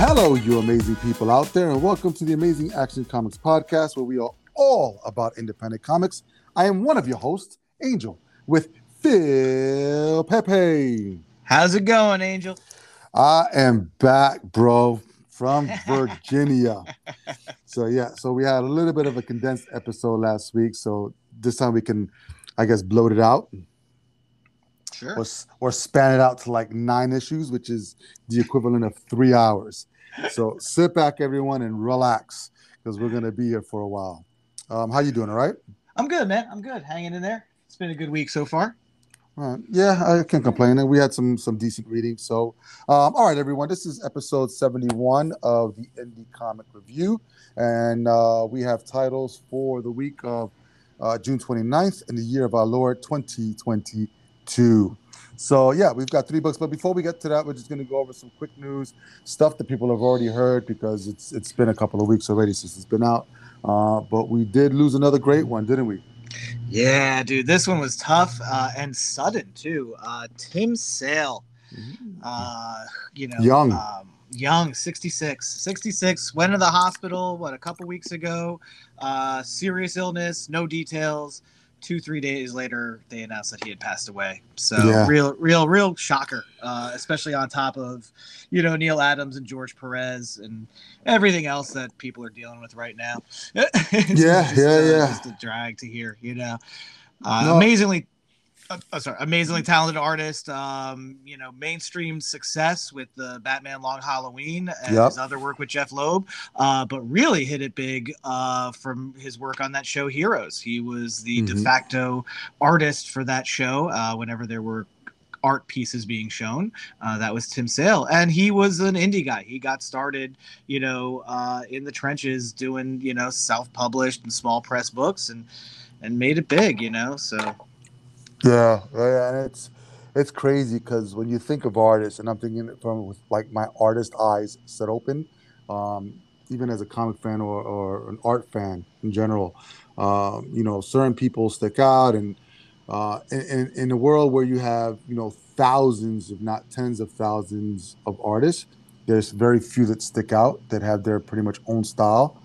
Hello, you amazing people out there, and welcome to the Amazing Action Comics Podcast, where we are all about independent comics. I am one of your hosts, Angel, with Phil Pepe. How's it going, Angel? I am back, bro, from Virginia. so yeah, so we had a little bit of a condensed episode last week, so this time we can, I guess, bloat it out Sure. or, or span it out to like nine issues, which is the equivalent of three hours. So sit back, everyone, and relax because we're gonna be here for a while. Um, how you doing? All right? I'm good, man. I'm good. Hanging in there. It's been a good week so far. All right. Yeah, I can't complain. And we had some some decent reading. So, um, all right, everyone. This is episode seventy one of the Indie Comic Review, and uh, we have titles for the week of uh, June 29th in the year of our Lord 2022. So yeah, we've got three books. But before we get to that, we're just going to go over some quick news stuff that people have already heard because it's it's been a couple of weeks already since it's been out. Uh, but we did lose another great one, didn't we? Yeah, dude. This one was tough uh, and sudden too. Uh, Tim Sale, uh, you know, Young. um, young, 66, 66. Went to the hospital what a couple weeks ago. Uh, serious illness, no details. Two, three days later, they announced that he had passed away. So Yeah. real, real, real shocker. Uh, especially on top of, you know, Neal Adams and George Perez and everything else that people are dealing with right now. Yeah, just, yeah, uh, yeah. Just a drag to hear, you know. Uh, No. Amazingly, uh, uh, sorry, amazingly talented artist. Um, you know, mainstream success with the Batman Long Halloween and Yep. his other work with Jeph Loeb, uh, but really hit it big uh, from his work on that show Heroes. He was the de Mhm. facto artist for that show uh, whenever there were art pieces being shown. Uh, that was Tim Sale, and he was an indie guy. He got started, you know, uh, in the trenches doing, you know, self-published and small press books, and and made it big. You know, so Yeah, yeah, and it's it's crazy because when you think of artists, and I'm thinking from with like my artist eyes set open, um, even as a comic fan or, or an art fan in general, um, you know, certain people stick out, and uh, in, in in a world where you have you know thousands, if not tens of thousands of artists, there's very few that stick out that have their pretty much own style,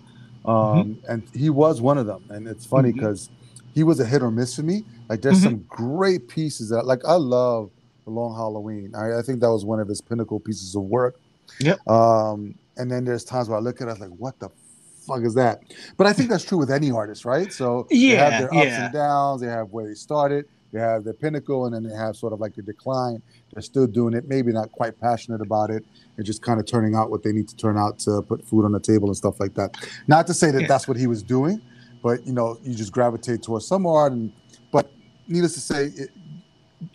um, and he was one of them, and it's funny because he was a hit or miss for me. Like there's Mhm. some great pieces that like I love the Long Halloween. I, I think that was one of his pinnacle pieces of work. Yep. Um, and then there's times where I look at it, I was like, what the fuck is that? But I think that's true with any artist, right? So they Yeah, have their ups yeah. and downs, they have where they started, they have their pinnacle, and then they have sort of like the decline. They're still doing it, maybe not quite passionate about it, and just kind of turning out what they need to turn out to put food on the table and stuff like that. Not to say that Yeah. that's what he was doing, but you know, you just gravitate towards some art. And needless to say, it,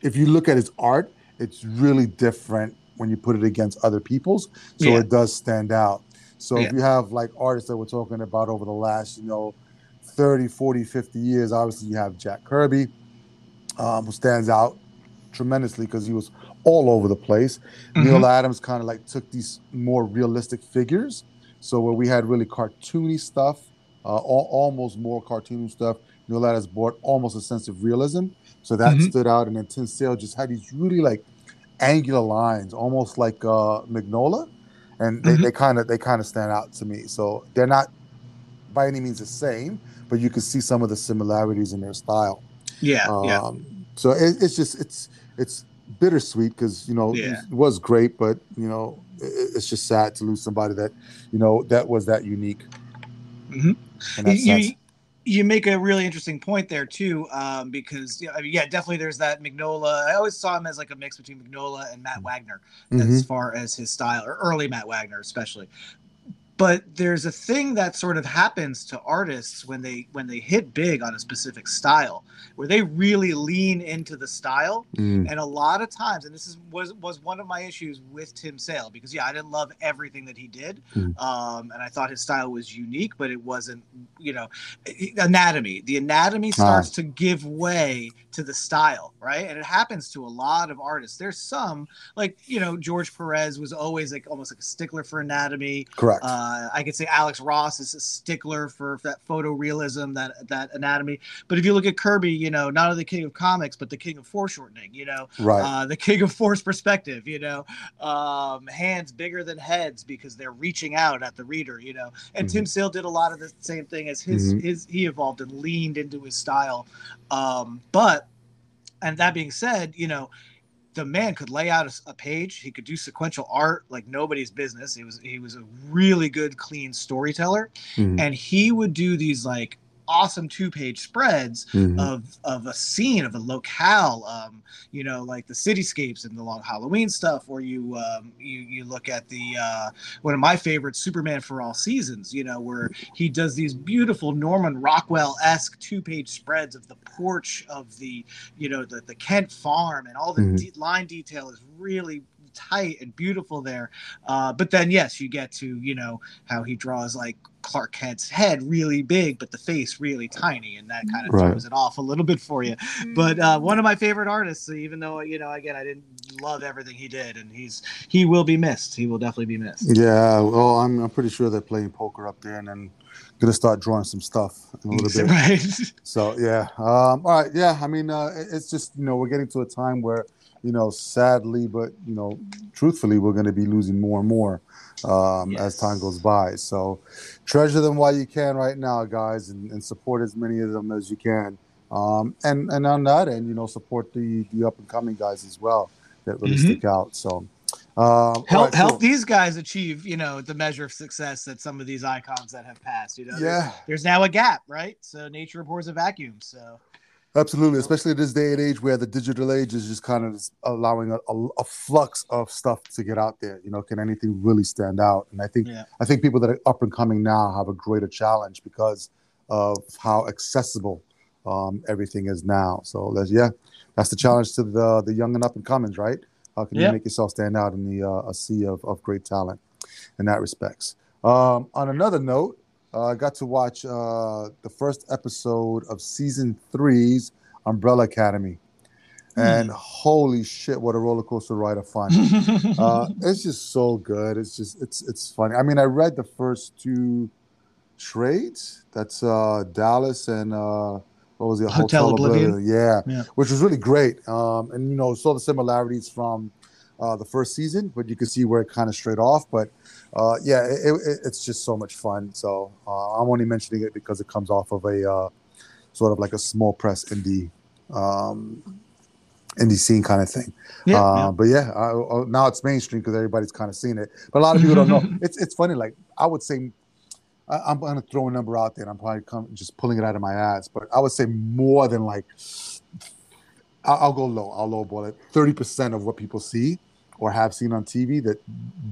if you look at his art, it's really different when you put it against other people's. So Yeah. it does stand out. So Yeah. if you have like artists that we're talking about over the last, you know, 30, 40, 50 years, obviously you have Jack Kirby, um, who stands out tremendously because he was all over the place. Neal Mhm. Adams kind of like took these more realistic figures. So where we had really cartoony stuff, uh, al- almost more cartoony stuff, Neal Adams brought almost a sense of realism. So that Mhm. stood out. And then Sale just had these really like angular lines, almost like uh, Mignola, and they they kind of they kind of stand out to me. So they're not by any means the same, but you can see some of the similarities in their style. yeah, yeah. Um, So it, it's just it's it's bittersweet because you know Yeah. it was great, but you know it, it's just sad to lose somebody that you know that was that unique. Mhm. in that you, sense. You make a really interesting point there too, um, because yeah, I mean, yeah, definitely there's that Mignola. I always saw him as like a mix between Mignola and Matt Wagner as Mhm. far as his style, or early Matt Wagner especially. But there's a thing that sort of happens to artists when they when they hit big on a specific style, where they really lean into the style Mm. and a lot of times, and this is was was one of my issues with Tim Sale because yeah, I didn't love everything that he did, Mm. um, and I thought his style was unique, but it wasn't, you know, anatomy. The Ah. anatomy starts to give way to the style, right? And it happens to a lot of artists. There's some like you know George Perez was always like almost like a stickler for anatomy. Correct. Uh, Uh, I could say Alex Ross is a stickler for that photorealism, that that anatomy. But if you look at Kirby, you know, not only the king of comics, but the king of foreshortening. You know, Right. uh, the king of force perspective. You know, um, hands bigger than heads because they're reaching out at the reader. You know, and Tim Sale did a lot of the same thing as his Mhm. his he evolved and leaned into his style. Um, but and that being said, you know, the man could lay out a page. He could do sequential art like nobody's business. He was he was a really good, clean storyteller, Mhm. and he would do these like awesome two page spreads Mhm. of of a scene of a locale um you know like the cityscapes and the long halloween stuff or you um you you look at the uh one of my favorites superman for all seasons you know where he does these beautiful norman rockwell-esque two page spreads of the porch of the you know the, the kent farm and all the Mhm. de- line detail is really tight and beautiful there uh but then yes you get to you know how he draws like Clark Kent's head really big, but the face really tiny, and that kind of Right. throws it off a little bit for you. But uh, one of my favorite artists, even though you know, again, I didn't love everything he did, and he's he will be missed. He will definitely be missed. Yeah, well, I'm, I'm pretty sure they're playing poker up there and then gonna start drawing some stuff in a little bit. right? So yeah, um, all right, yeah. I mean, uh, it's just you know we're getting to a time where you know, sadly, but you know, truthfully, we're going to be losing more and more um, as time goes by. So treasure them while you can right now, guys, and, and support as many of them as you can. Um, and and on that end, you know, support the the up and coming guys as well that really Mhm. stick out. So. Um, all help right, help cool. these guys achieve you know the measure of success that some of these icons that have passed you know There's- Yeah. there's now a gap right so nature abhors a vacuum so Absolutely, especially this day and age where the digital age is just kind of allowing a, a, a flux of stuff to get out there. You know, can anything really stand out? And I think Yeah. I think people that are up and coming now have a greater challenge because of how accessible um, everything is now. So that's yeah, that's the challenge to the the young and up and comings, right? How can Yeah. you make yourself stand out in the uh, a sea of, of great talent in that respects? Um, on another note, I got to watch uh, the first episode of season three's Umbrella Academy, and holy shit, what a roller coaster ride of fun! uh, it's just so good. It's just it's it's funny. I mean, I read the first two trades. That's uh, Dallas and uh, what was it? Hotel Oblivion? Yeah, Yeah. which was really great. Um, and you know, saw the similarities from uh, the first season, but you can see where it kind of strayed off. But uh, yeah, it, it, it's just so much fun. So uh, I'm only mentioning it because it comes off of a uh, sort of like a small press indie um, indie scene kind of thing. yeah, Uh, yeah. But yeah, I, I- now it's mainstream because everybody's kind of seen it. But a lot of people don't know. It's it's funny. Like I would say, I, I'm going to throw a number out there, and I'm probably come, just pulling it out of my ass. But I would say more than like, I'll, I'll go low. I'll lowball it. Thirty percent of what people see or have seen on TV that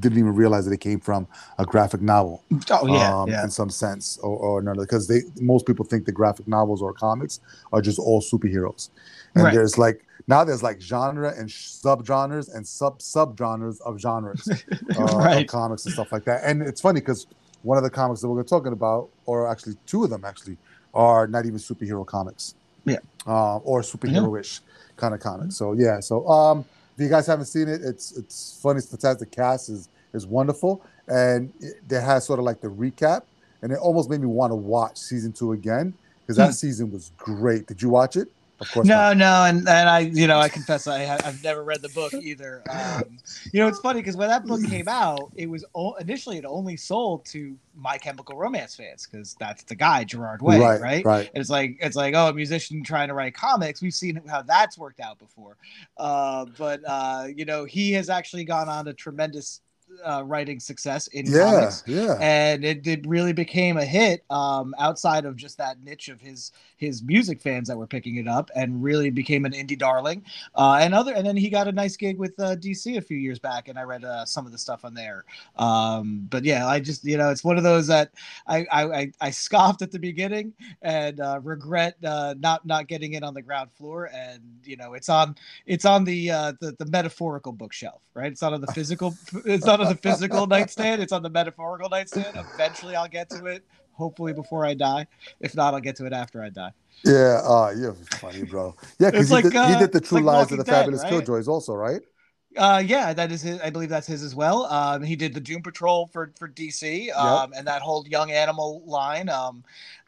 didn't even realize that it came from a graphic novel. Oh yeah um, yeah. in some sense or, or another because they most people think the graphic novels or comics are just all superheroes. And Right. there's like now there's like genre and sub genres and sub sub genres of genres uh, of comics and stuff like that. And it's funny because one of the comics that we're talking about or actually two of them actually are not even superhero comics. Yeah. uh, or superhero-ish kind of comics. So yeah so um if you guys haven't seen it it's it's funny it's fantastic cast is is wonderful and it, they has sort of like the recap and it almost made me want to watch season two again because that Hmm. season was great did you watch it of course no, not. no, and, and I, you know, I confess I I've never read the book either. Um, you know, it's funny because when that book came out, it was o- initially it only sold to My Chemical Romance fans because that's the guy Gerard Way, right? right right it's like it's like oh, a musician trying to write comics. We've seen how that's worked out before, uh, but uh, you know, he has actually gone on to tremendous uh, writing success in yeah comics. yeah. And it, it really became a hit um, outside of just that niche of his his music fans that were picking it up and really became an indie darling. Uh, and other and then he got a nice gig with uh, dc a few years back and i read uh, some of the stuff on there. Um, but yeah i just you know it's one of those that i i, I, scoffed at the beginning and uh, regret uh, not not getting it on the ground floor. And you know it's on it's on the uh, the, the metaphorical bookshelf right? It's not on the physical it's not on the physical nightstand it's on the metaphorical nightstand eventually i'll get to it hopefully before i die if not i'll get to it after i die yeah uh you're funny bro yeah because he, like, did, he uh, did the true like lies of the Dead, fabulous right? killjoys also right Uh, yeah, that is his. I believe that's his as well. Um, he did the Doom Patrol for for DC, um, yep. and that whole Young Animal line. Um,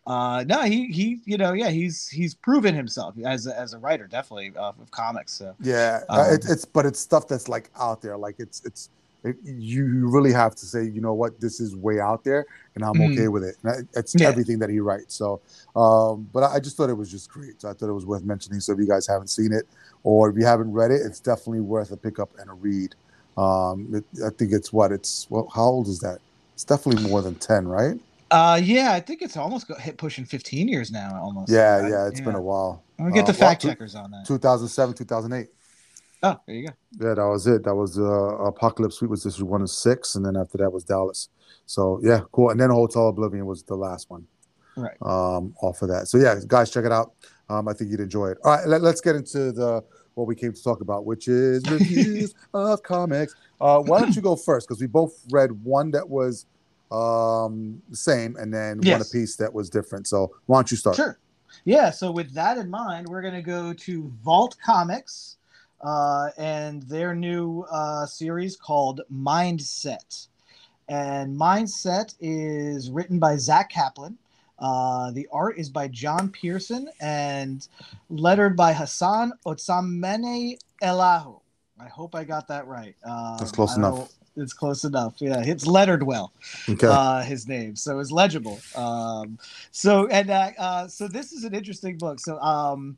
uh, no, he he, you know, yeah, he's he's proven himself as a, as a writer, definitely uh, of comics. So yeah, uh, um, it, it's but it's stuff that's like out there, like it's it's it, you really have to say, you know what, this is way out there, and I'm mm-hmm. okay with it. it's yeah. everything that he writes. So, um, but I just thought it was just great. So I thought it was worth mentioning. So if you guys haven't seen it, or if you haven't read it, it's definitely worth a pickup and a read. Um, it, I think it's what it's. Well, how old is that? It's definitely more than ten, right? Uh, yeah, I think it's almost hit pushing 15 years now, almost. Yeah, right? yeah, it's yeah. been a while. We'll get uh, the fact well, checkers on that. 2007, 2008. Oh, there you go. Yeah, that was it. That was uh, Apocalypse Suite was this one and six, and then after that was Dallas. So yeah, cool. And then Hotel Oblivion was the last one. Right. Um, off of that. So yeah, guys, check it out. Um, I think you'd enjoy it. All right, let, us get into the what we came to talk about, which is reviews of comics. Uh, why don't you go first? Because we both read one that was um, the same, and then yes. one a piece that was different. So why don't you start? Sure. Yeah. So with that in mind, we're gonna go to Vault Comics uh, and their new uh, series called Mindset. And Mindset is written by Zack Kaplan. Uh, the art is by John Pearson and lettered by Hassan Otsamene Elahu. I hope I got that right. Um, That's close enough. It's close enough. Yeah, it's lettered well. Okay. Uh, his name, so it's legible. Um, so and uh, uh, so this is an interesting book. So um,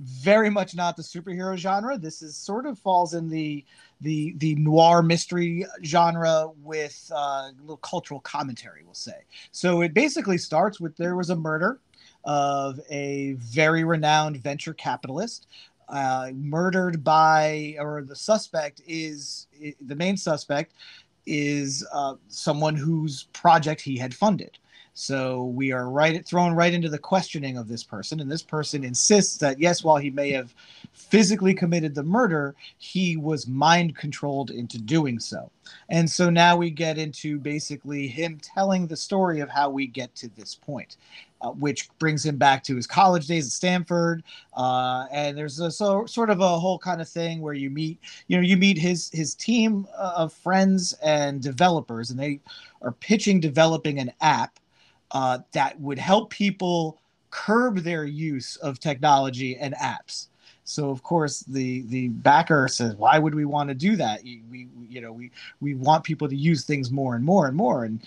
very much not the superhero genre. This is sort of falls in the the the noir mystery genre with uh, a little cultural commentary, we'll say. So it basically starts with there was a murder of a very renowned venture capitalist uh, murdered by or the suspect is the main suspect is uh, someone whose project he had funded so we are right thrown right into the questioning of this person, and this person insists that yes, while he may have physically committed the murder, he was mind controlled into doing so. And so now we get into basically him telling the story of how we get to this point. Uh, which brings him back to his college days at Stanford. Uh, and there's a so, sort of a whole kind of thing where you meet, you know, you meet his his team of friends and developers, and they are pitching developing an app uh, that would help people curb their use of technology and apps. So of course the the backer says, why would we want to do that? We you know we we want people to use things more and more and more. And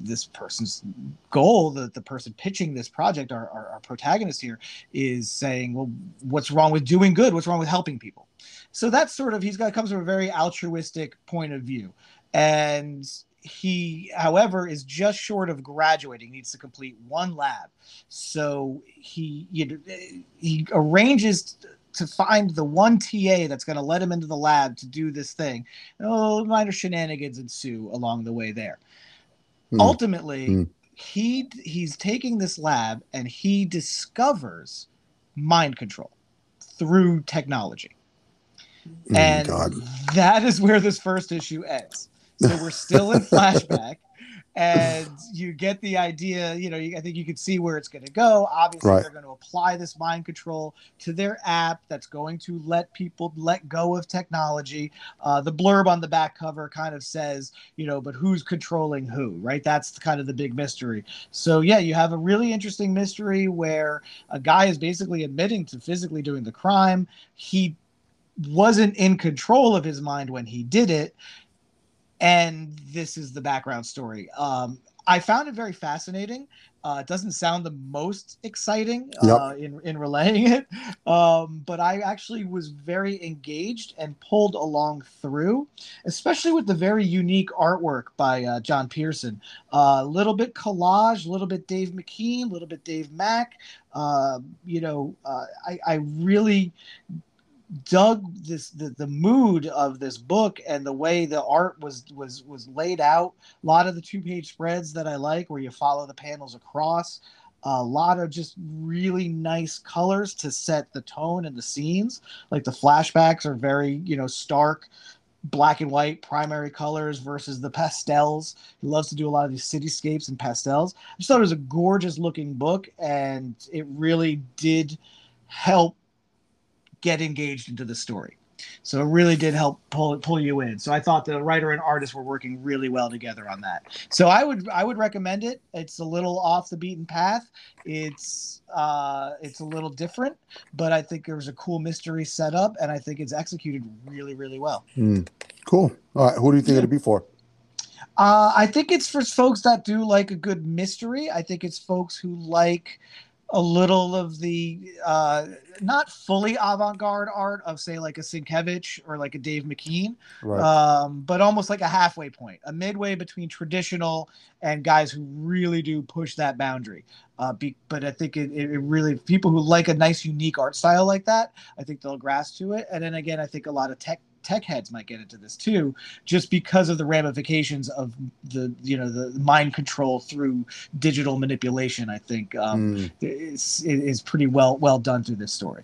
this person's goal, the the person pitching this project, our, our, our protagonist here, is saying, well, what's wrong with doing good? What's wrong with helping people? So that's sort of he's got comes from a very altruistic point of view, and he, however, is just short of graduating. Needs to complete one lab, so he you know, he arranges to find the one TA that's going to let him into the lab to do this thing. Oh, minor shenanigans ensue along the way there. Mm. Ultimately, mm. he he's taking this lab and he discovers mind control through technology. Mm, and God. that is where this first issue ends. So we're still in flashback. and you get the idea, you know, you, I think you can see where it's going to go. Obviously, right. they're going to apply this mind control to their app that's going to let people let go of technology. Uh, the blurb on the back cover kind of says, you know, but who's controlling who, right? That's kind of the big mystery. So, yeah, you have a really interesting mystery where a guy is basically admitting to physically doing the crime. He wasn't in control of his mind when he did it and this is the background story. Um, I found it very fascinating. Uh, it doesn't sound the most exciting uh, in in relaying it, um, but I actually was very engaged and pulled along through, especially with the very unique artwork by uh, John Pearson. A uh, little bit collage, a little bit Dave McKean, a little bit Dave Mack. Uh, you know, uh, I, I really dug this the, the mood of this book and the way the art was was was laid out. A lot of the two page spreads that i like where you follow the panels across a lot of just really nice colors to set the tone and the scenes. Like the flashbacks are very you know stark black and white primary colors versus the pastels. He loves to do a lot of these cityscapes and pastels. I just thought it was a gorgeous looking book and it really did help get engaged into the story. So it really did help pull pull you in. So I thought the writer and artist were working really well together on that. So I would I would recommend it. It's a little off the beaten path. It's uh, it's a little different, but I think there was a cool mystery set up, and I think it's executed really really well. Mm, cool. All right, who do you think Yeah. it'd be for? Uh, I think it's for folks that do like a good mystery. I think it's folks who like a little of the uh, not fully avant-garde art of say like a Sienkiewicz or like a Dave McKean, Right. um, but almost like a halfway point, a midway between traditional and guys who really do push that boundary. Uh, be, but I think it, it it really people who like a nice unique art style like that, I think they'll grasp to it. And then again, I think a lot of tech tech heads might get into this too, just because of the ramifications of the you know the mind control through digital manipulation. I think um, Mm, is is pretty well well done through this story.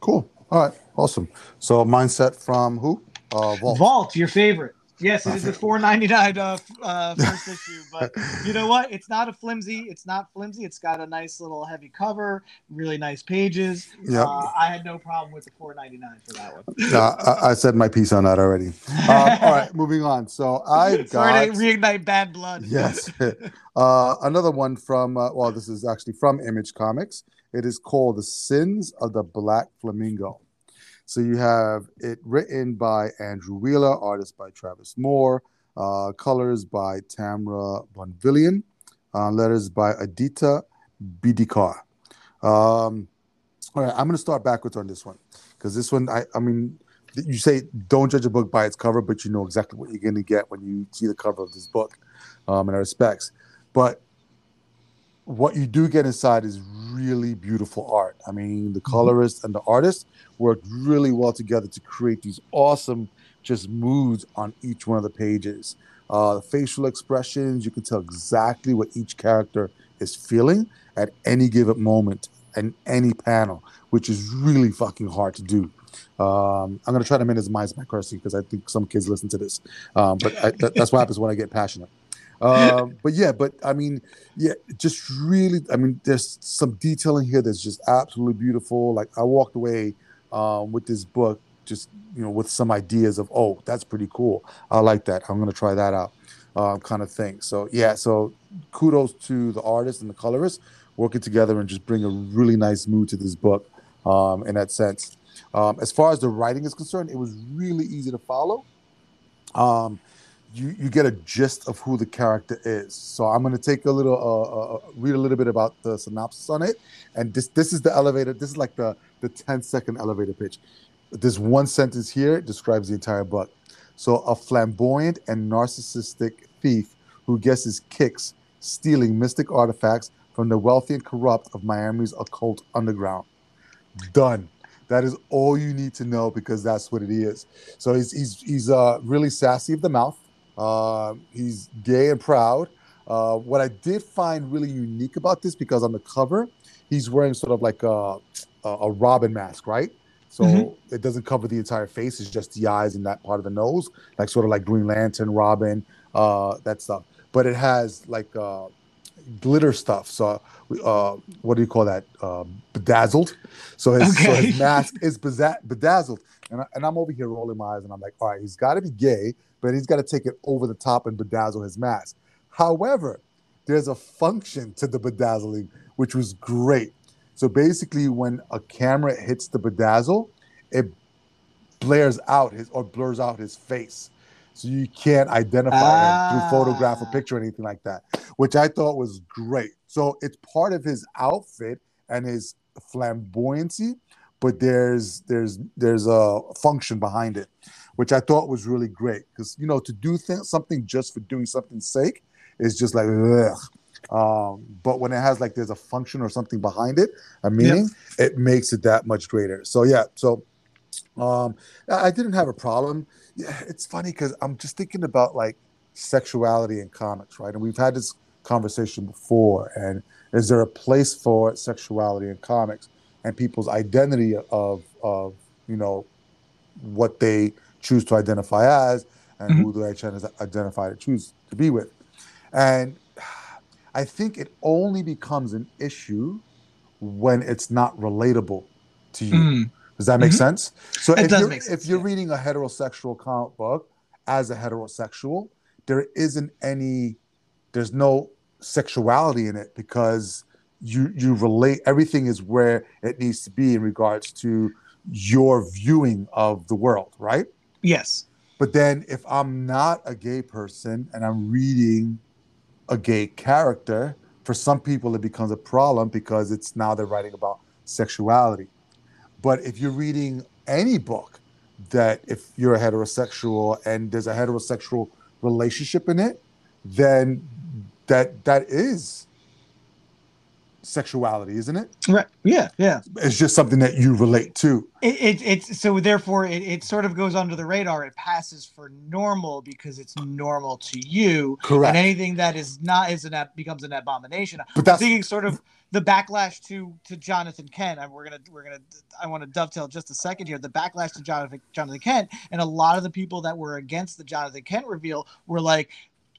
cool. All right. Awesome. So mindset from who? Uh, Vault. Vault, your favorite. Yes, it is a four ninety nine uh, uh, first issue, but you know what? It's not a flimsy. It's not flimsy. It's got a nice little heavy cover, really nice pages. Yeah. Uh, I had no problem with the four ninety nine for that one. Uh, I, I said my piece on that already. Um, all right, moving on. So I Sorry got to reignite bad blood. yes, uh, another one from uh, well, this is actually from Image Comics. It is called "The Sins of the Black Flamingo." So you have it written by Andrew Wheeler, artist by Travis Moore, uh, colors by Tamra Bonvillain, uh, letters by Aditya Bidikar. Um, all right, I'm going to start backwards on this one because this one, I, I mean, you say don't judge a book by its cover, but you know exactly what you're going to get when you see the cover of this book, um, in our respects. But what you do get inside is really beautiful art. I mean, the colorist and the artist worked really well together to create these awesome just moods on each one of the pages. Uh, the facial expressions, you can tell exactly what each character is feeling at any given moment and any panel, which is really fucking hard to do. Um, I'm gonna try to minimize my cursing because I think some kids listen to this, um, but I, that, that's what happens when I get passionate. Um, but yeah, but I mean, yeah, just really, I mean, there's some detailing here that's just absolutely beautiful. Like I walked away um, with this book, just you know, with some ideas of, oh, that's pretty cool. I like that. I'm gonna try that out, um, kind of thing. So yeah, so kudos to the artist and the colorist working together and just bring a really nice mood to this book um, in that sense. Um, as far as the writing is concerned, it was really easy to follow. Um, you you get a gist of who the character is. So I'm going to take a little uh, uh, read a little bit about the synopsis on it, and this this is the elevator. This is like the the 10 second elevator pitch. This one sentence here describes the entire book. So a flamboyant and narcissistic thief who gets his kicks stealing mystic artifacts from the wealthy and corrupt of Miami's occult underground. Done. That is all you need to know because that's what it is. So he's he's he's uh, really sassy of the mouth. Uh, he's gay and proud. Uh, what I did find really unique about this because on the cover he's wearing sort of like a a, a Robin mask, right? So Mhm. it doesn't cover the entire face; it's just the eyes and that part of the nose, like sort of like Green Lantern, Robin, uh, that stuff. But it has like uh, glitter stuff. So uh, what do you call that? Uh, bedazzled. So his, so his mask is beza- bedazzled. And, I, and I'm over here rolling my eyes and I'm like, all right, he's got to be gay, but he's got to take it over the top and bedazzle his mask. However, there's a function to the bedazzling, which was great. So basically, when a camera hits the bedazzle, it blares out his or blurs out his face. So you can't identify him through photograph or Ah. picture or anything like that, which I thought was great. So it's part of his outfit and his flamboyancy, but there's there's there's a function behind it, which I thought was really great. Because you know, to do th- something just for doing something's sake is just like ugh. Um, but when it has like there's a function or something behind it, a meaning, it makes it that much greater. So yeah, so um, I I didn't have a problem. Yeah, it's funny because I'm just thinking about like sexuality in comics, right? And we've had this conversation before. And is there a place for sexuality in comics and people's identity of of you know what they choose to identify as and Mhm. who try to identify to choose to be with? And I think it only becomes an issue when it's not relatable to you Mm, Does that make Mhm. sense? So It if you're, sense, if you're yeah. reading a heterosexual comic book as a heterosexual, there isn't any, there's no sexuality in it because you you relate everything is where it needs to be in regards to your viewing of the world, right? Yes. But then if I'm not a gay person and I'm reading a gay character, for some people it becomes a problem because it's now they're writing about sexuality. But if you're reading any book that if you're a heterosexual and there's a heterosexual relationship in it, then that that is sexuality, isn't it? Right. Yeah. Yeah. It's just something that you relate to. It, it it's so therefore it, it sort of goes under the radar. It passes for normal because it's normal to you. Correct. And anything that is not is an becomes an abomination. But I'm that's thinking sort of the backlash to to Jonathan Kent. And we're gonna we're gonna I want to dovetail just a second here. The backlash to Jonathan Jonathan Kent and a lot of the people that were against the Jonathan Kent reveal were like.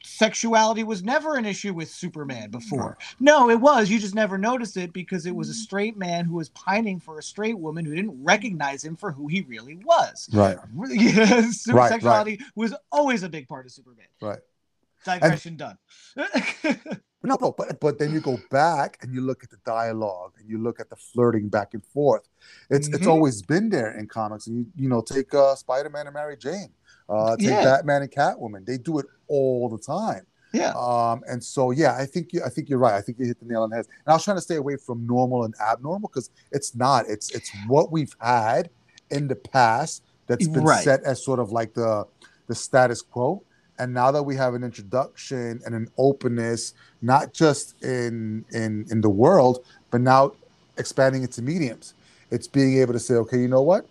Sexuality was never an issue with Superman before. No, it was. You just never noticed it because it was a straight man who was pining for a straight woman who didn't recognize him for who he really was. right. Yes, Right, sexuality was always a big part of Superman. Right. Digression done. No, but but then you go back and you look at the dialogue and you look at the flirting back and forth. It's it's Mhm. always been there in comics. And you you know, take uh, Spider Man and Mary Jane, uh, take Yeah. Batman and Catwoman. They do it all the time. yeah. Um, and so yeah, I think you I think you're right. I think you hit the nail on the head. And I was trying to stay away from normal and abnormal because it's not. It's it's what we've had in the past that's been Right. set as sort of like the the status quo. And now that we have an introduction and an openness, not just in in in the world, but now expanding into mediums, it's being able to say, okay, you know what,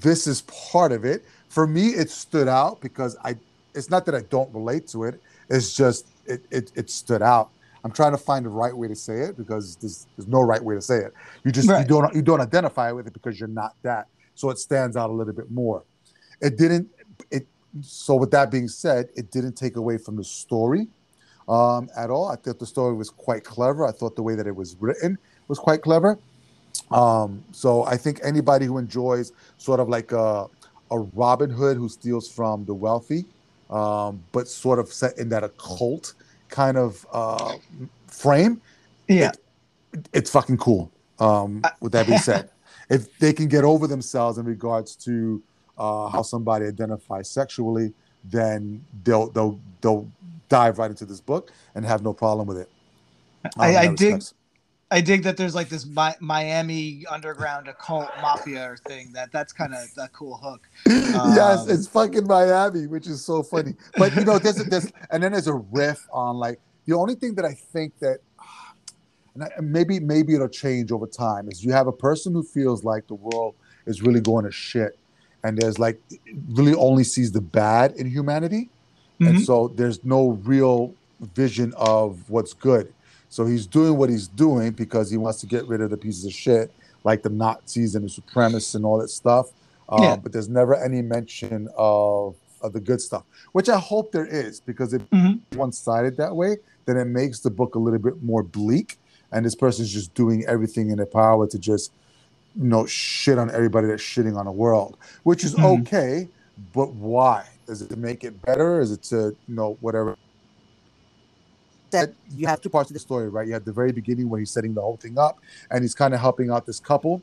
this is part of it. For me, it stood out because I. It's not that I don't relate to it. It's just it it, it stood out. I'm trying to find the right way to say it because there's, there's no right way to say it. You just Right. you don't you don't identify with it because you're not that. So it stands out a little bit more. It didn't it so with that being said, it didn't take away from the story um, at all. I thought the story was quite clever. I thought the way that it was written was quite clever. Um, so I think anybody who enjoys sort of like a, a Robin Hood who steals from the wealthy, um, but sort of set in that occult kind of uh, frame, Yeah. it's fucking cool. Um, with that being said, if they can get over themselves in regards to uh, how somebody identifies sexually, then they'll they'll they'll dive right into this book and have no problem with it. um, I- in I dig- respects. I dig that there's like this Mi- Miami underground occult mafia thing. That that's kind of a cool hook. yes, Um, it's fucking Miami, which is so funny. But you know, there's a, there's and then there's a riff on like the only thing that I think that and I, maybe maybe it'll change over time is you have a person who feels like the world is really going to shit, and there's like really only sees the bad in humanity, and Mhm. so there's no real vision of what's good. So he's doing what he's doing because he wants to get rid of the pieces of shit like the Nazis and the supremacists and all that stuff. Uh, Yeah. But there's never any mention of, of the good stuff, which I hope there is because if Mhm. one sided that way, then it makes the book a little bit more bleak. And this person's just doing everything in their power to just, you know, shit on everybody that's shitting on the world, which is Mhm. okay. But why? Is it to make it better? Is it to, you know, whatever? That you have two parts of the story, right? You have the very beginning where he's setting the whole thing up, and he's kind of helping out this couple,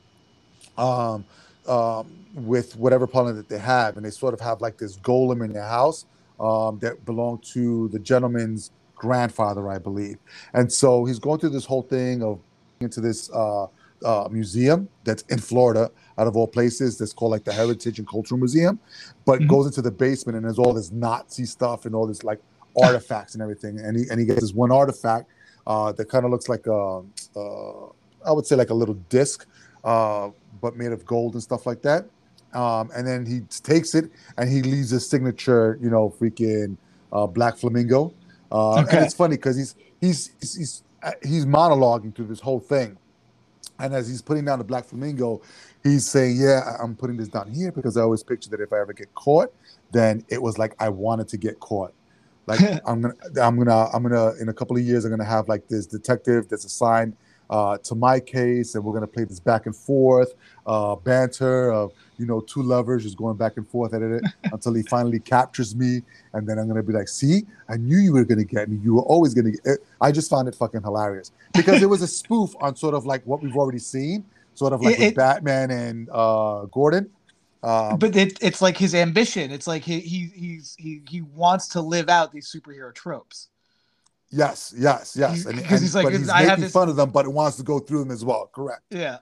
um, um, with whatever problem that they have, and they sort of have like this golem in their house um, that belonged to the gentleman's grandfather, I believe. And so he's going through this whole thing of into this uh, uh, museum that's in Florida, out of all places, that's called like the Heritage and Cultural Museum, but Mhm. goes into the basement and there's all this Nazi stuff and all this like artifacts and everything. And he and he gets this one artifact uh, that kind of looks like a, uh, I would say like a little disc, uh, but made of gold and stuff like that. Um, and then he takes it and he leaves his signature, you know, freaking uh, black flamingo. Uh, Okay. And it's funny because he's he's he's he's, uh, he's monologuing through this whole thing, and as he's putting down the black flamingo, he's saying, "Yeah, I'm putting this down here because I always picture that if I ever get caught, then it was like I wanted to get caught. Like I'm gonna, I'm gonna, I'm gonna, in a couple of years, I'm gonna have like this detective that's assigned uh, to my case, and we're gonna play this back and forth uh, banter of you know two lovers just going back and forth at it until he finally captures me, and then I'm gonna be like, "See, I knew you were gonna get me. You were always gonna." Get it. I just found it fucking hilarious because it was a spoof on sort of like what we've already seen, sort of like It- with it- Batman and uh, Gordon. Um, but it, it's like his ambition. It's like he, he he's he he wants to live out these superhero tropes. yes, yes, yes, and, and- he's like, but he's I making this- fun of them, but it wants to go through them as well. Correct. Yeah.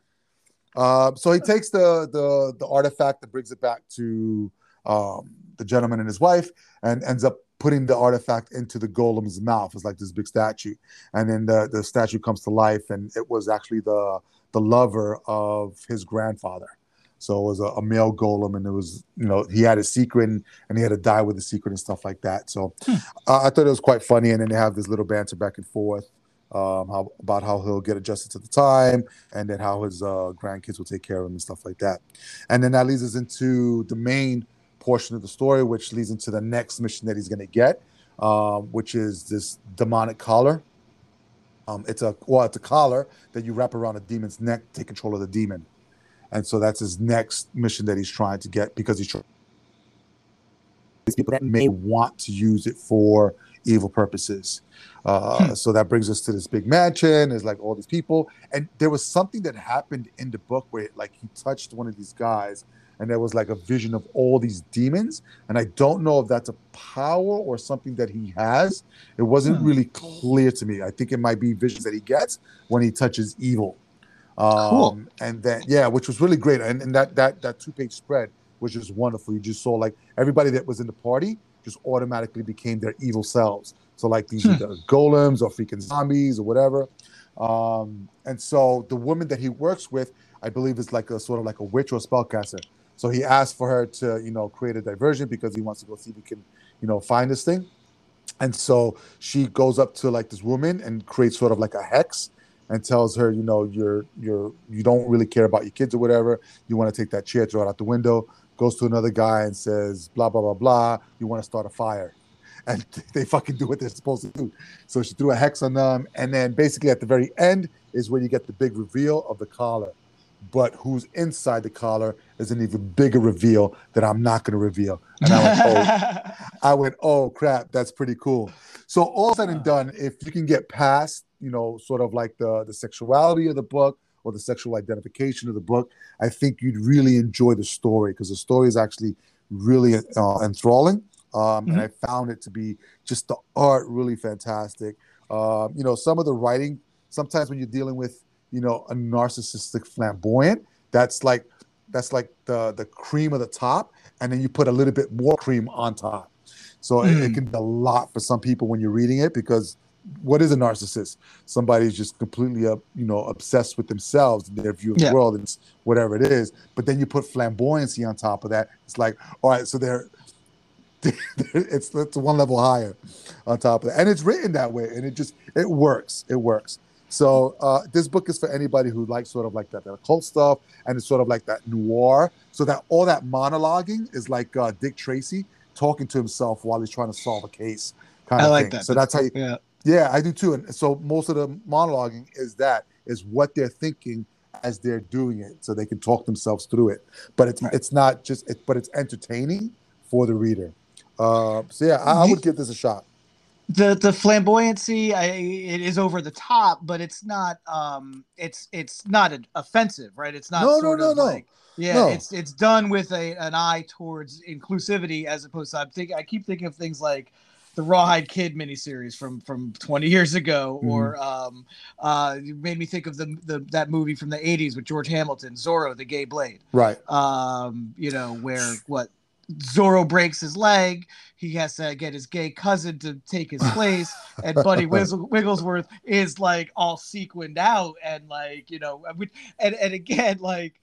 Uh, so he takes the the the artifact and brings it back to um, the gentleman and his wife, and ends up putting the artifact into the golem's mouth. It's like this big statue, and then the the statue comes to life, and it was actually the the lover of his grandfather. So it was a, a male golem, and it was you know he had a secret, and, and he had to die with a secret and stuff like that. So Hmm. uh, I thought it was quite funny, and then they have this little banter back and forth. Um, how about how he'll get adjusted to the time, and then how his uh, grandkids will take care of him and stuff like that. And then that leads us into the main portion of the story, which leads into the next mission that he's going to get, um, which is this demonic collar. Um, it's a well, it's a collar that you wrap around a demon's neck, to take control of the demon, and so that's his next mission that he's trying to get because he's trying. These people that may want to use it for evil purposes. Uh, So that brings us to this big mansion. There's like all these people, and there was something that happened in the book where like he touched one of these guys, and there was like a vision of all these demons. And I don't know if that's a power or something that he has. It wasn't Hmm. really clear to me. I think it might be visions that he gets when he touches evil. Um, Cool. And then yeah, which was really great. And, and that that that two page spread was just wonderful. You just saw like everybody that was in the party just automatically became their evil selves. So like these Hmm. golems or freaking zombies or whatever. Um, and so the woman that he works with, I believe, is like a sort of like a witch or a spellcaster. So he asked for her to, you know, create a diversion because he wants to go see if he can, you know, find this thing. And so she goes up to like this woman and creates sort of like a hex and tells her, you know, you're you're you don't really care about your kids or whatever. You want to take that chair, throw it out the window. Goes to another guy and says, blah blah blah blah. You want to start a fire, and they fucking do what they're supposed to do. So she threw a hex on them, and then basically at the very end is where you get the big reveal of the collar. But who's inside the collar is an even bigger reveal that I'm not going to reveal. And I went, oh, I went, oh crap, that's pretty cool. So all said and done, if you can get past, you know, sort of like the the sexuality of the book or the sexual identification of the book, I think you'd really enjoy the story because the story is actually really uh, enthralling. Um, And I found it to be just the art really fantastic. Um, you know, some of the writing, sometimes when you're dealing with, you know, a narcissistic flamboyant, that's like that's like the the cream of the top, and then you put a little bit more cream on top. So it, it Mm. can be a lot for some people when you're reading it because what is a narcissist? Somebody who's just completely up, you know, obsessed with themselves and their view of Yeah. the world and it's whatever it is. But then you put flamboyancy on top of that. It's like, all right, so they're it's it's one level higher on top of that, and it's written that way, and it just it works. It works. So uh, this book is for anybody who likes sort of like that, that occult stuff, and it's sort of like that noir. So that all that monologuing is like uh, Dick Tracy talking to himself while he's trying to solve a case, kind I of like thing. that. So that's how you, yeah. Yeah, I do too. And so most of the monologuing is that is what they're thinking as they're doing it, so they can talk themselves through it. But it's Right. it's not just it, but it's entertaining for the reader. Uh, so yeah, I, I would give this a shot. the the flamboyancy I, it is over the top but it's not um it's it's not an offensive right it's not No, no, sort no, of no. like yeah No. it's it's done with a an eye towards inclusivity as opposed to i'm thinking i keep thinking of things like the rawhide kid miniseries from from 20 years ago Mm-hmm. or um uh made me think of the, the that movie from the 80s with george hamilton zorro the gay blade Right. um, you know, where what Zorro breaks his leg, he has to get his gay cousin to take his place, and Buddy Wiggle- Wigglesworth is like all sequined out and like you know, and and again like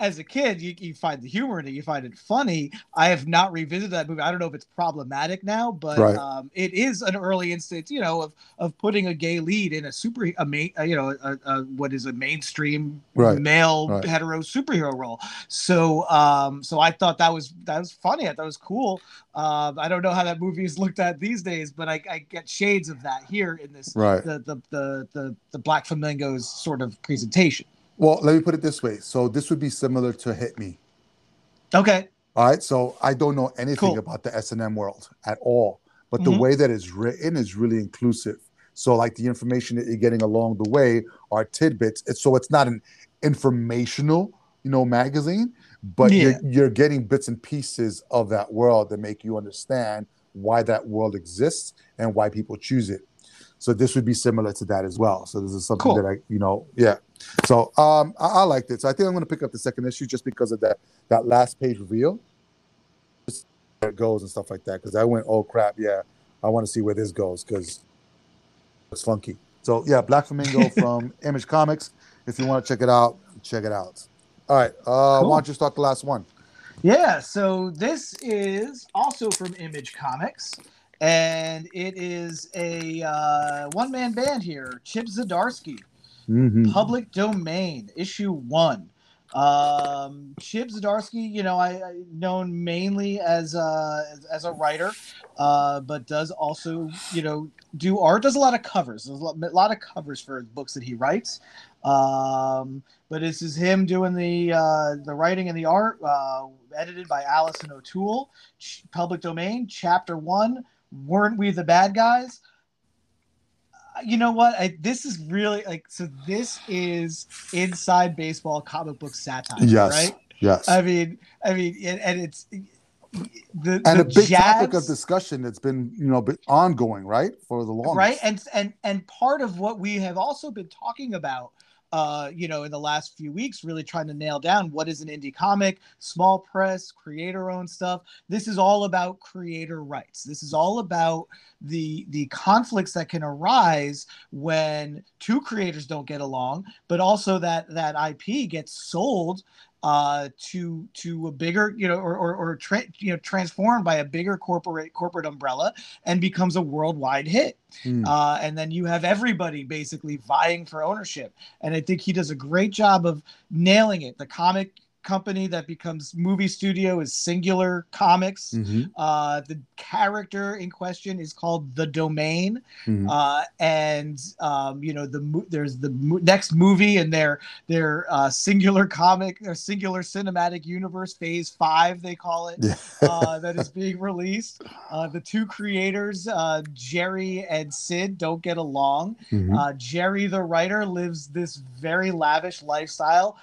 as a kid, you, you find the humor in it, you find it funny. I have not revisited that movie. I don't know if it's problematic now, but Right. um, it is an early instance, you know, of of putting a gay lead in a super, a main, uh, you know, a, a, what is a mainstream Right, male right. hetero superhero role. So, um, so I thought that was that was funny. I thought it was cool. Um, I don't know how that movie is looked at these days, but I, I get shades of that here in this right. the the the the, the Black Flamingos sort of presentation. Well, let me put it this way. So this would be similar to Hit Me. Okay. All right. So I don't know anything Cool. about the S and M world at all, but the Mhm. way that it's written is really inclusive. So like the information that you're getting along the way are tidbits. It's, so it's not an informational, you know, magazine, but Yeah. you're, you're getting bits and pieces of that world that make you understand why that world exists and why people choose it. So this would be similar to that as well. So this is something Cool. that I, you know, yeah. So um, I, I liked it. So I think I'm going to pick up the second issue just because of that that last page reveal, just where it goes and stuff like that. Because I went, oh crap, yeah, I want to see where this goes because it's funky. So yeah, Black Flamingo from Image Comics. If you want to check it out, check it out. All right, uh, Cool. why don't you start the last one? Yeah, so this is also from Image Comics, and it is a uh, one man band here Chip Zdarsky, Mm-hmm. Public Domain, issue one. Um, Chip Zdarsky, you know, I, I known mainly as a, as, as a writer, uh, but does also, you know, do art. Does a lot of covers. There's a lot, a lot of covers for books that he writes. Um, but this is him doing the uh, the writing and the art, uh, edited by Allison O'Toole. Ch- Public Domain, Chapter One. Weren't we the bad guys? You know what? I, this is really like so. This is inside baseball comic book satire, Yes, right? yes, I mean, I mean, and, and it's the and the a big topic of discussion that's been you know ongoing right for the long right and and and part of what we have also been talking about uh you know in the last few weeks really trying to nail down what is an indie comic small press creator owned stuff. This is all about creator rights. This is all about the the conflicts that can arise when two creators don't get along but also that that ip gets sold uh, to to a bigger, you know, or or, or tra- you know, transformed by a bigger corporate corporate umbrella and becomes a worldwide hit. Mm. Uh, and then you have everybody basically vying for ownership. And I think he does a great job of nailing it. The comic company that becomes movie studio is Singular Comics. Mhm, Uh, the character in question is called the Domain, mhm. uh, and um, you know the mo- there's the mo- next movie in their their uh, singular comic or singular cinematic universe phase five they call it uh, that is being released. Uh, the two creators, uh, Jerry and Sid, don't get along. Mhm. Uh, Jerry, the writer, lives this very lavish lifestyle.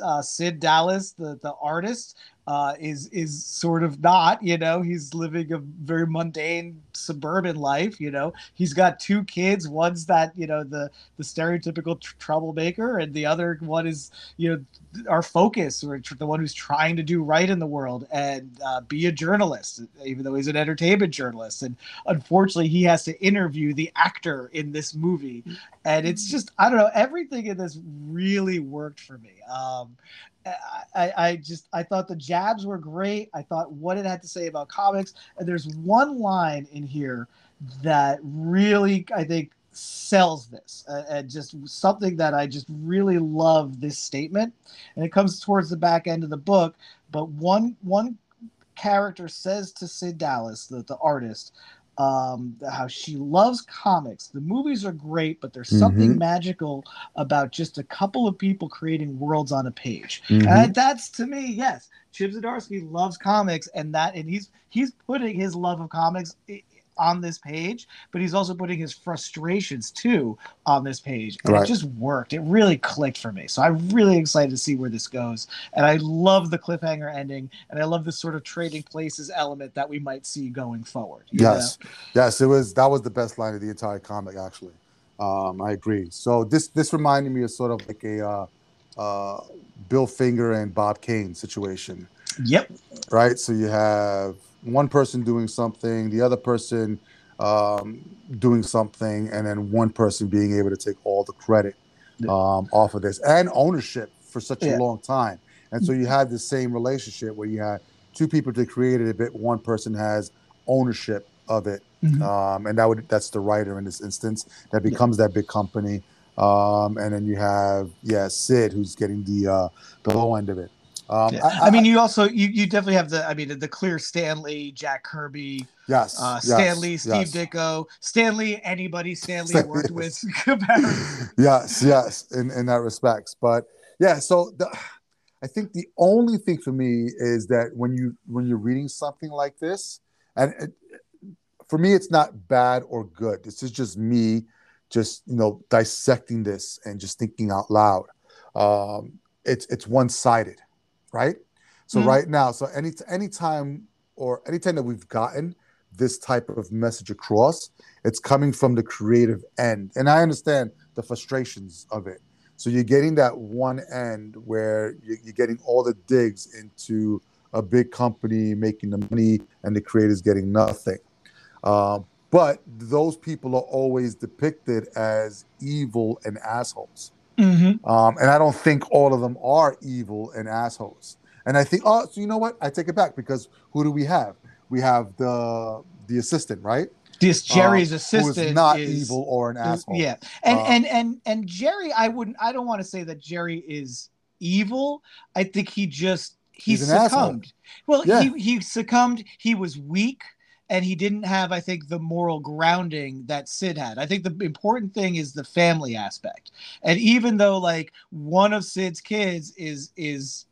Uh, Sid Dallas, the the artist, uh, is is sort of not. You know, he's living a very mundane suburban life. You know, he's got two kids. One's that you know the the stereotypical tr- troublemaker, and the other one is you know our focus or tr- the one who's trying to do right in the world and uh, be a journalist, even though he's an entertainment journalist. And unfortunately, he has to interview the actor in this movie, and it's just I don't know. Everything in this really worked for me. Um, I, I, just I thought the jabs were great. I thought what it had to say about comics, and there's one line in here that really I think sells this uh, and just something that I just really love this statement and it comes towards the back end of the book but one one character says to Sid Dallas the, the artist um how she loves comics the movies are great but there's something Mhm. magical about just a couple of people creating worlds on a page Mhm. and that's to me yes Chip Zdarsky loves comics and that and he's he's putting his love of comics on this page but he's also putting his frustrations too on this page and Right. it just worked it really clicked for me so i'm really excited to see where this goes and i love the cliffhanger ending and i love this sort of trading places element that we might see going forward Yes, yes, it was that was the best line of the entire comic. Actually, um, I agree. So this this reminded me of sort of like a uh, uh, Bill Finger and Bob Kane situation, yep right? So you have one person doing something, the other person um, doing something, and then one person being able to take all the credit Yeah. um, off of this and ownership for such Yeah. a long time. And so you had the same relationship where you had two people to create it, one person has ownership of it, Mhm. um, and that would that's the writer in this instance that becomes that big company. Um, and then you have yeah Sid who's getting the uh, the low end of it. Um, Yeah. I, mean, you also you, you definitely have the I mean the clear Stan Lee, Jack Kirby, yes, uh, yes, Stan Lee, Steve yes. Ditko, Stan Lee, anybody Stan Lee worked yes. with yes, yes, in, in that respects. But yeah, so the, I think the only thing for me is that when you when you're reading something like this, and it, for me, it's not bad or good. This is just me, just you know, dissecting this and just thinking out loud. Um, it's it's one sided, right? So Mhm. right now, so any anytime or anytime that we've gotten this type of message across, it's coming from the creative end, and I understand the frustrations of it. So you're getting that one end where you- you're getting all the digs into a big company making the money, and the creators getting nothing. Um, but those people are always depicted as evil and assholes. Mhm. Um, and I don't think all of them are evil and assholes. And I think, oh, so you know what? I take it back because who do we have? We have the the assistant, right? This Jerry's Um, assistant who is not is- evil or an asshole. Yeah, and Uh, and and and Jerry, I wouldn't. I don't want to say that Jerry is evil. I think he just he asshole. succumbed. Well, Yeah. he he succumbed. He was weak, and he didn't have, I think, the moral grounding that Sid had. I think the important thing is the family aspect. And even though like one of Sid's kids is is,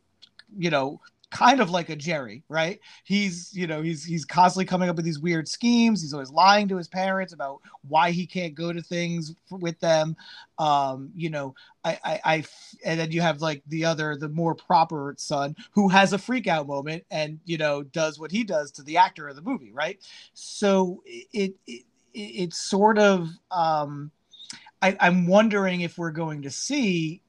you know. Kind of like a Jerry, right? He's, you know, he's he's constantly coming up with these weird schemes. He's always lying to his parents about why he can't go to things with them. Um, you know, i i and then you have like the other, the more proper son who has a freak out moment and you know does what he does to the actor of the movie, right? So it it, it it's sort of um, I, I'm wondering if we're going to see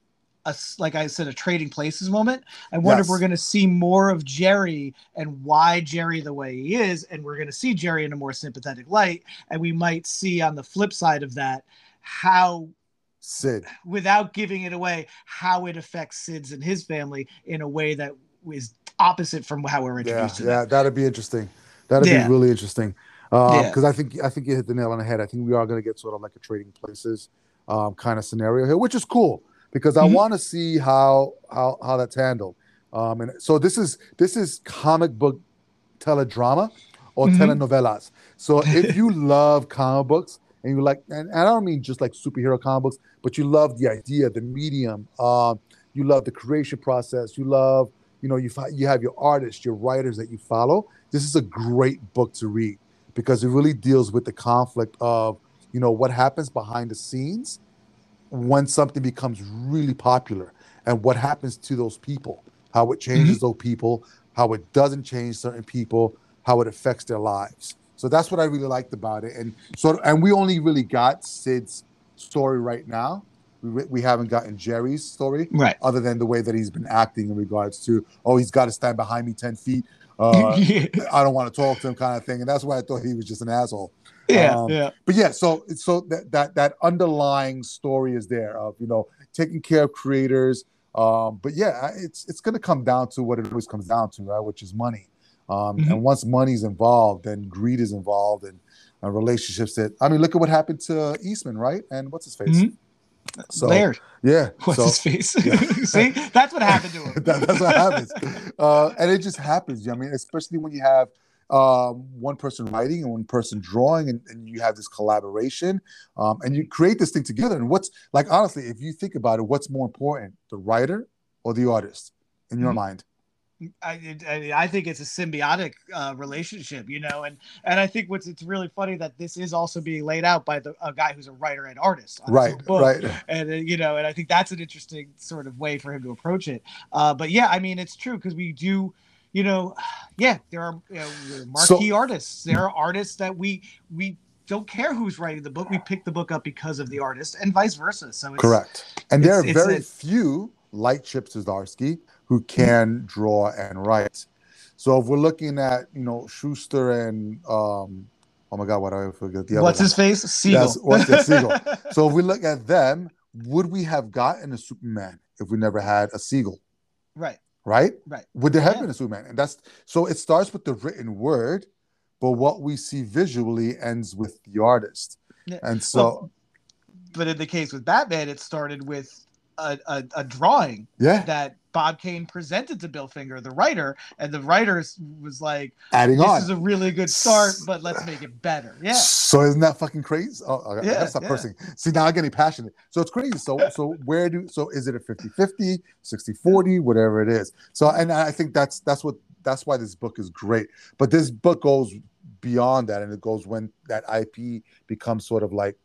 a like I said a trading places moment. I wonder if we're going to see more of Jerry and why Jerry the way he is, and we're going to see Jerry in a more sympathetic light, and we might see on the flip side of that how Sid. without giving it away how it affects Sid's and his family in a way that is opposite from how we're Yeah, introduced to that. yeah, them. that'd be interesting. That'd Yeah. be really interesting. Because Yeah. I think I think you hit the nail on the head. I think we are going to get sort of like a trading places um, kind of scenario here, which is cool because I Mhm. want to see how how how that's handled. Um, and so this is this is comic book teledrama or Mhm. telenovelas. So if you love comic books and you like, and, and I don't mean just like superhero comic books, but you love the idea, the medium, um, you love the creation process, you love, you know, you fi- you have your artists, your writers that you follow. This is a great book to read because it really deals with the conflict of, you know, what happens behind the scenes when something becomes really popular and what happens to those people, how it changes those people, how it doesn't change certain people, how it affects their lives. So that's what I really liked about it. And so, and we only really got Sid's story right now. We, we haven't gotten Jerry's story, Right. other than the way that he's been acting in regards to, oh, he's got to stand behind me 10 feet. Uh, I don't want to talk to him kind of thing. And that's why I thought he was just an asshole. Yeah, um, yeah. But yeah, so so that that that underlying story is there of you know taking care of creators. Um, but yeah, it's it's going to come down to what it always comes down to, right? Which is money. Um, Mhm. And once money's involved, then greed is involved, and uh, relationships. That I mean, look at what happened to Eastman, right? And what's his face? Mhm. So Laird. yeah, What's so, his face? Yeah. See, that's what happened to him. that, that's what happens. Uh, and it just happens. I mean, especially when you have um, one person writing and one person drawing, and, and you have this collaboration, um, and you create this thing together. And what's like, honestly, if you think about it, what's more important, the writer or the artist in your Mhm. mind? I, I, I think it's a symbiotic uh, relationship, you know, and and I think what's it's really funny that this is also being laid out by the a guy who's a writer and artist, on Right, book. right. and uh, you know, and I think that's an interesting sort of way for him to approach it. Uh, but yeah, I mean, it's true because we do, you know, yeah, there are you know, marquee artists. There are artists that we we don't care who's writing the book. We pick the book up because of the artist, and vice versa. So it's, Correct. And there are very a- few like Chip Zdarsky who can draw and write. So if we're looking at, you know, Shuster and um, oh my God, what do I forget the other What's one? his face? Siegel. That's- what's the Siegel? So if we look at them, would we have gotten a Superman if we never had a Siegel? right. Right? Right. Would there have Yeah. been a Superman? And that's so it starts with the written word, but what we see visually ends with the artist. Yeah. And so, Well, but in the case with Batman, it started with a, a, a drawing yeah, that Bob Kane presented to Bill Finger, the writer, and the writer was like, adding "This on. is a really good start, but let's make it better." Yeah, So isn't that fucking crazy? Oh, Yeah, stop yeah. cursing. See, now I'm getting passionate. So it's crazy. So so where do so is it a 50-50, 60-40, whatever it is. So and I think that's that's what that's why this book is great. But this book goes beyond that and it goes when that IP becomes sort of like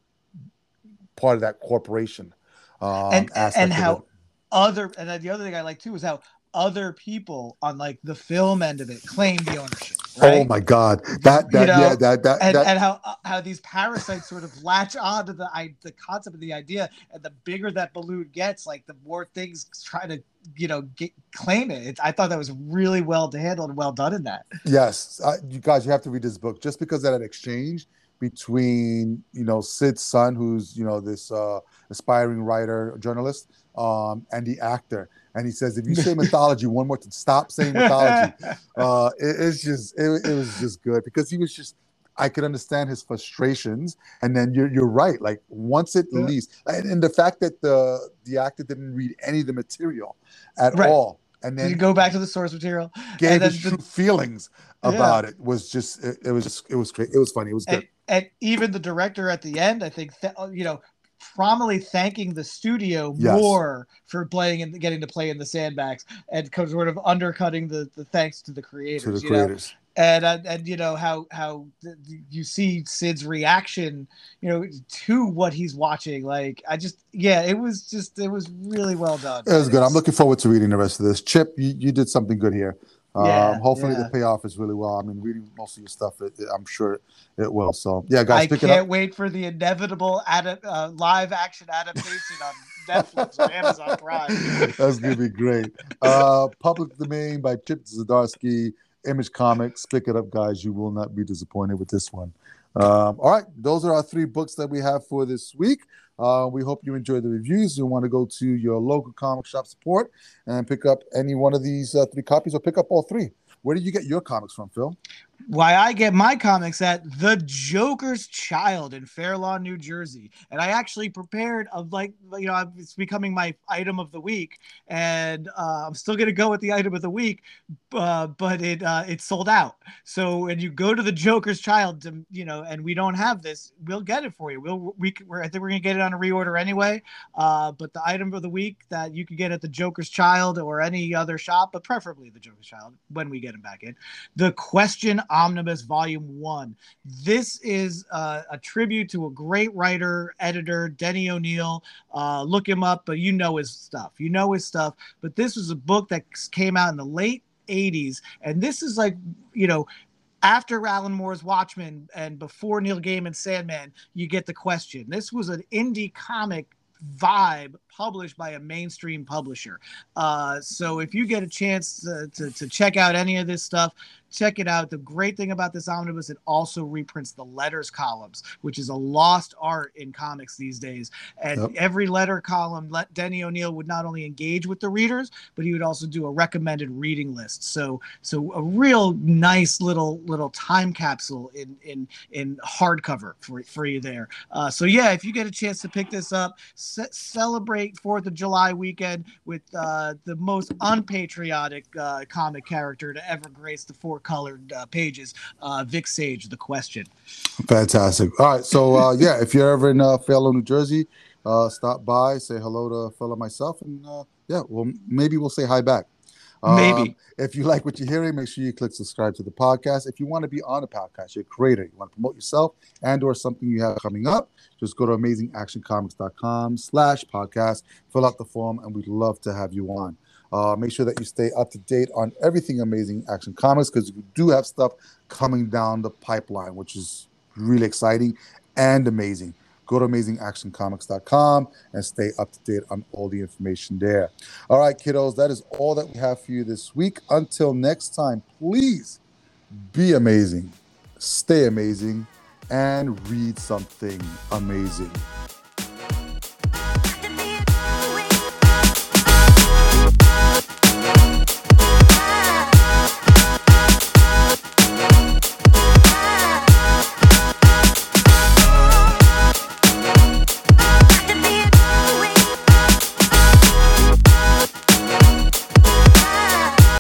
part of that corporation. Um And- and how- other and the other thing I like too is how other people on like the film end of it claim the ownership. Right? Oh my god. That You know, yeah, that that, and, that and how uh, how these parasites sort of latch on to the I, the concept of the idea, and the bigger that balloon gets, like the more things try to you know get, claim it. It's- I thought that was really well handled and well done in that. Yes, uh, you guys, you have to read this book just because of that exchange between you know Sid's son, who's you know this uh, aspiring writer, journalist, um, and the actor. And he says, if you say mythology one more time, stop saying mythology. uh, it, it's just it, it was just good because he was just. I could understand his frustrations, and then you're you're right. Like once it Yeah. released, and, and the fact that the the actor didn't read any of the material at Right. all, and Did you then go back to the source material? gave and then his the- true feelings Yeah. about it was just it, it was just it was great. It was funny. It was good. and, and even the director at the end, I think, th- you know, formally thanking the studio Yes. more for playing and getting to play in the sandbags, and sort of undercutting the, the thanks to the creators. to the you know? creators. and and you know how how you see Sid's reaction, you know, to what he's watching. Like I just, yeah, it was just it was really well done. It was good. I'm looking forward to reading the rest of this. Chip, you, you did something good here. Um, Yeah, hopefully yeah. the payoff is really well. I mean, reading most of your stuff, it, it- I'm sure it will. So yeah, guys, I pick can't it up. wait for the inevitable ad- uh, live action adaptation on Netflix or Amazon Prime. That's gonna be great. Uh, Public Domain by Chip Zdarsky, Image Comics. Pick it up, guys. You will not be disappointed with this one. Um, all right, those are our three books that we have for this week. Uh, we hope you enjoy the reviews. You want to go to your local comic shop support and pick up any one of these uh, three copies, or pick up all three. Where did you get your comics from, Phil? Why I get my comics at The Joker's Child in Fair Lawn, New Jersey. And I actually prepared of like you know it's becoming my item of the week, and uh, I'm still gonna go with the item of the week, uh, but it uh, sold out. So when you go to The Joker's Child, to, you know, and we don't have this, we'll get it for you. We'll we we're, I think we're gonna get it on a reorder anyway. Uh, but the item of the week that you could get at The Joker's Child or any other shop, but preferably The Joker's Child when we get him back in the Question Omnibus Volume 1. This is uh, a tribute to a great writer, editor, Denny O'Neil. Uh, look him up, but you know his stuff. You know his stuff. But this was a book that came out in the late 80s. And this is like, you know, after Alan Moore's Watchmen and before Neil Gaiman's Sandman, you get the question. This was an indie comic vibe published by a mainstream publisher. Uh, so if you get a chance to, to, to check out any of this stuff, check it out. The great thing about this omnibus, it also reprints the letters columns, which is a lost art in comics these days. And Yep. every letter column, let Denny O'Neil would not only engage with the readers, but he would also do a recommended reading list. So, so a real nice little little time capsule in in in hardcover for for you there. Uh, so yeah, if you get a chance to pick this up, ce- celebrate Fourth of July weekend with uh, the most unpatriotic uh, comic character to ever grace the four colored uh, pages, uh, Vic Sage, the question. Fantastic. All right, so uh, yeah, if you're ever in uh, Fairlawn, New Jersey, uh, stop by, say hello to and myself, and uh, yeah, well, maybe we'll say hi back. Um, Maybe. If you like what you're hearing, make sure you click subscribe to the podcast. If you want to be on the podcast, you're a creator, you want to promote yourself and or something you have coming up, just go to amazingactioncomics.com slash podcast, fill out the form, and we'd love to have you on. Uh, make sure that you stay up to date on everything Amazing Action Comics because we do have stuff coming down the pipeline, which is really exciting and amazing. Go to amazingactioncomics.com and stay up to date on all the information there. All right, kiddos, that is all that we have for you this week. Until next time, please be amazing, stay amazing, and read something amazing.